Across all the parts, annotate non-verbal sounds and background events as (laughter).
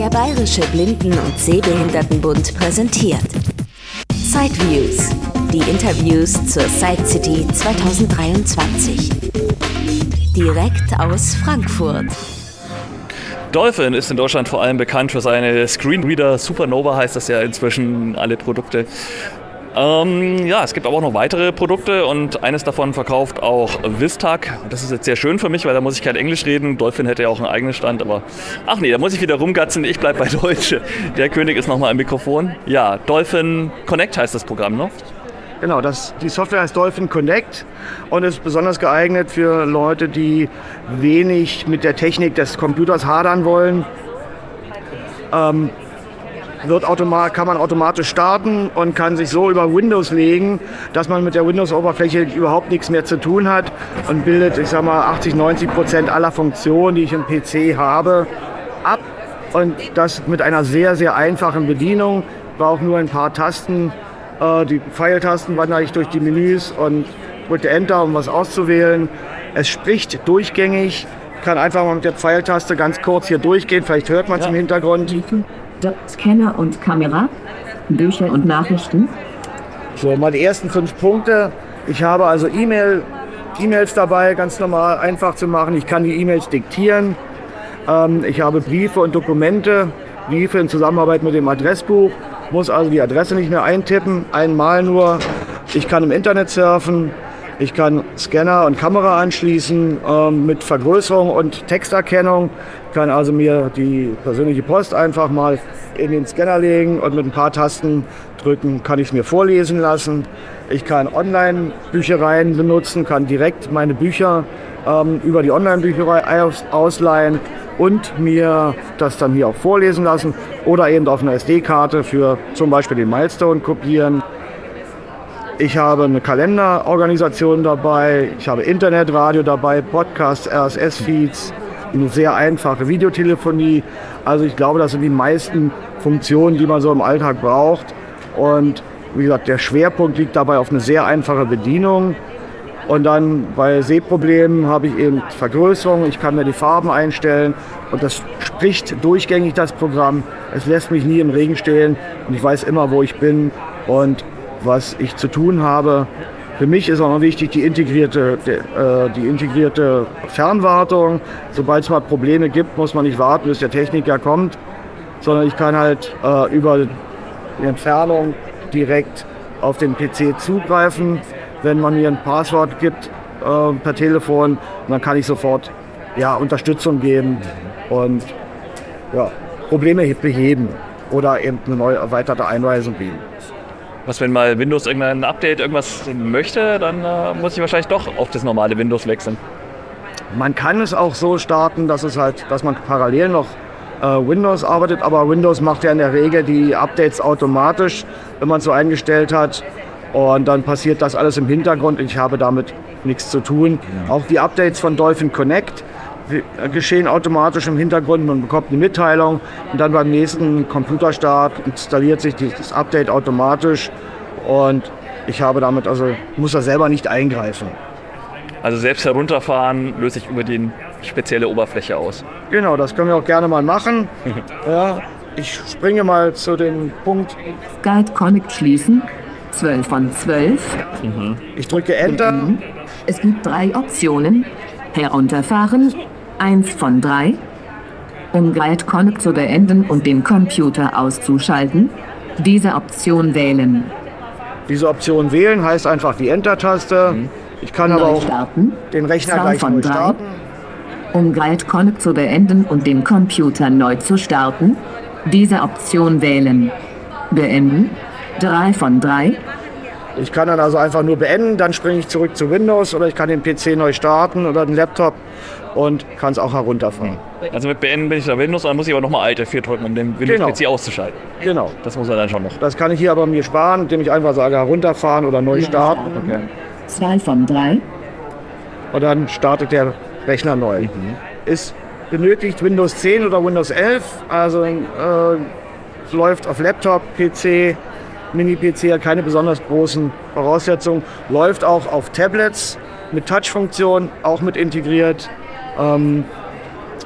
Der Bayerische Blinden- und Sehbehindertenbund präsentiert Sideviews, die Interviews zur Side City 2023. Direkt aus Frankfurt. Dolphin ist in Deutschland vor allem bekannt für seine Screenreader. Supernova heißt das ja inzwischen alle Produkte. Ähm, ja, es gibt aber auch noch weitere Produkte und eines davon verkauft auch Vistag. Das ist jetzt sehr schön für mich, weil da muss ich kein Englisch reden. Dolphin hätte ja auch einen eigenen Stand, aber ach nee, da muss ich wieder rumgatzen. Ich bleibe bei Deutsch. Der König ist nochmal im Mikrofon. Ja, Dolphin Connect heißt das Programm noch. Genau, das, die Software heißt Dolphin Connect und ist besonders geeignet für Leute, die wenig mit der Technik des Computers hadern wollen. Ähm, wird automat, kann man automatisch starten und kann sich so über Windows legen, dass man mit der Windows-Oberfläche überhaupt nichts mehr zu tun hat und bildet, ich sag mal, 80, 90 Prozent aller Funktionen, die ich im PC habe, ab. Und das mit einer sehr, sehr einfachen Bedienung. Ich brauche nur ein paar Tasten. Äh, die Pfeiltasten wandere ich durch die Menüs und drücke Enter, um was auszuwählen. Es spricht durchgängig. Ich kann einfach mal mit der Pfeiltaste ganz kurz hier durchgehen. Vielleicht hört man es ja. im Hintergrund. Scanner und Kamera, Bücher und Nachrichten. So, mal die ersten fünf Punkte. Ich habe also E-Mail, E-Mails dabei, ganz normal, einfach zu machen. Ich kann die E-Mails diktieren. Ähm, ich habe Briefe und Dokumente, Briefe in Zusammenarbeit mit dem Adressbuch, muss also die Adresse nicht mehr eintippen, einmal nur. Ich kann im Internet surfen, ich kann Scanner und Kamera anschließen äh, mit Vergrößerung und Texterkennung. Ich kann also mir die persönliche Post einfach mal in den Scanner legen und mit ein paar Tasten drücken kann ich es mir vorlesen lassen. Ich kann Online-Büchereien benutzen, kann direkt meine Bücher ähm, über die Online-Bücherei aus ausleihen und mir das dann hier auch vorlesen lassen oder eben auf einer SD-Karte für zum Beispiel den Milestone kopieren. Ich habe eine Kalenderorganisation dabei, ich habe Internetradio dabei, Podcasts, RSS-Feeds, eine sehr einfache Videotelefonie. Also ich glaube, das sind die meisten Funktionen, die man so im Alltag braucht. Und wie gesagt, der Schwerpunkt liegt dabei auf eine sehr einfache Bedienung. Und dann bei Sehproblemen habe ich eben Vergrößerung, ich kann mir die Farben einstellen und das spricht durchgängig das Programm. Es lässt mich nie im Regen stehen und ich weiß immer, wo ich bin. Und was ich zu tun habe. Für mich ist auch noch wichtig die integrierte, äh, die integrierte Fernwartung. Sobald es mal Probleme gibt, muss man nicht warten, bis der Techniker kommt, sondern ich kann halt äh, über die Entfernung direkt auf den PC zugreifen. Wenn man mir ein Passwort gibt äh, per Telefon, dann kann ich sofort ja, Unterstützung geben und ja, Probleme beheben oder eben eine neue erweiterte Einweisung geben. Was, wenn mal Windows irgendein Update irgendwas möchte, dann äh, muss ich wahrscheinlich doch auf das normale Windows wechseln. Man kann es auch so starten, dass es halt, dass man parallel noch äh, Windows arbeitet, aber Windows macht ja in der Regel die Updates automatisch, wenn man es so eingestellt hat. Und dann passiert das alles im Hintergrund. Ich habe damit nichts zu tun. Ja. Auch die Updates von Dolphin Connect geschehen automatisch im Hintergrund. Man bekommt eine Mitteilung und dann beim nächsten Computerstart installiert sich das Update automatisch und ich habe damit also muss da selber nicht eingreifen. Also selbst herunterfahren löse ich über die spezielle Oberfläche aus. Genau, das können wir auch gerne mal machen. (laughs) ja, ich springe mal zu dem Punkt. Guide Connect schließen. 12 von 12. Mhm. Ich drücke Enter. Mhm. Es gibt drei Optionen. Herunterfahren, 1 von 3. Um Guide Connect zu beenden und den Computer auszuschalten, diese Option wählen. Diese Option wählen heißt einfach die Enter-Taste. Mhm. Ich kann aber auch starten. den Rechner gleich von neu starten. Um Guide Connect zu beenden und den Computer neu zu starten, diese Option wählen. Beenden. 3 von 3. Ich kann dann also einfach nur beenden, dann springe ich zurück zu Windows oder ich kann den PC neu starten oder den Laptop und kann es auch herunterfahren. Also mit Beenden bin ich da Windows, dann muss ich aber nochmal Alt F4 drücken, um den Windows-PC genau. auszuschalten. Genau. Das muss er dann schon noch. Das kann ich hier aber mir sparen, indem ich einfach sage herunterfahren oder neu starten. Okay. Zwei von drei. Und dann startet der Rechner neu. Mhm. Ist benötigt Windows 10 oder Windows 11, also äh, läuft auf Laptop, PC, Mini-PC hat keine besonders großen Voraussetzungen, läuft auch auf Tablets mit Touch-Funktion, auch mit integriert. Ähm,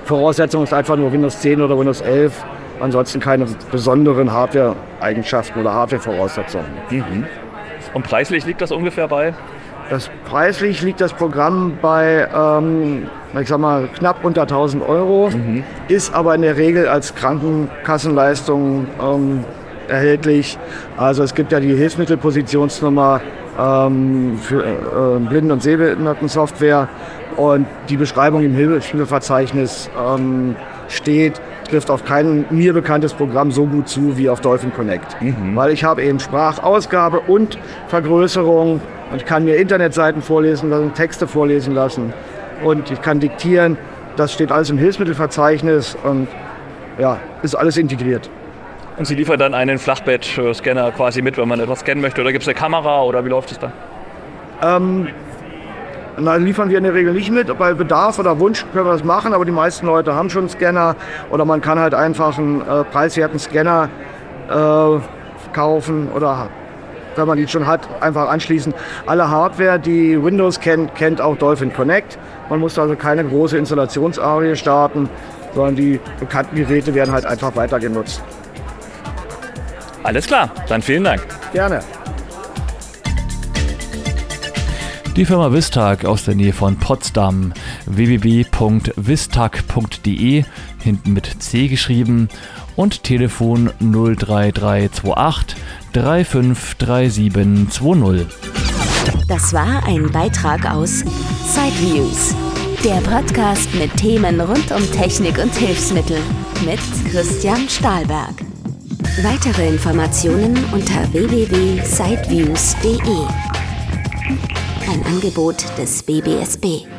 Voraussetzung ist einfach nur Windows 10 oder Windows 11. ansonsten keine besonderen Hardware-Eigenschaften oder Hardware-Voraussetzungen. Mhm. Und preislich liegt das ungefähr bei? Das preislich liegt das Programm bei, ähm, ich sag mal, knapp unter 1000 Euro, mhm. ist aber in der Regel als Krankenkassenleistung ähm, erhältlich. Also es gibt ja die Hilfsmittelpositionsnummer ähm, für äh, Blinden- und Sehbehindertensoftware und die Beschreibung im Hilfsmittelverzeichnis ähm, steht, trifft auf kein mir bekanntes Programm so gut zu wie auf Dolphin Connect. Mhm. Weil ich habe eben Sprachausgabe und Vergrößerung und ich kann mir Internetseiten vorlesen lassen, Texte vorlesen lassen und ich kann diktieren. Das steht alles im Hilfsmittelverzeichnis und ja, ist alles integriert. Und Sie liefern dann einen Flachbettscanner quasi mit, wenn man etwas scannen möchte? Oder gibt es eine Kamera oder wie läuft es dann? Ähm, na, liefern wir in der Regel nicht mit. Bei Bedarf oder Wunsch können wir das machen, aber die meisten Leute haben schon einen Scanner oder man kann halt einfach einen äh, preiswerten Scanner äh, kaufen oder wenn man ihn schon hat, einfach anschließen. Alle Hardware, die Windows kennt, kennt auch Dolphin Connect. Man muss also keine große Installationsarie starten, sondern die bekannten Geräte werden halt einfach weiter genutzt. Alles klar, dann vielen Dank. Gerne. Die Firma Vistag aus der Nähe von Potsdam. www.vistag.de, hinten mit C geschrieben und Telefon 03328 353720. Das war ein Beitrag aus Sideviews, der Podcast mit Themen rund um Technik und Hilfsmittel mit Christian Stahlberg. Weitere Informationen unter www.sideviews.de. Ein Angebot des BBSB.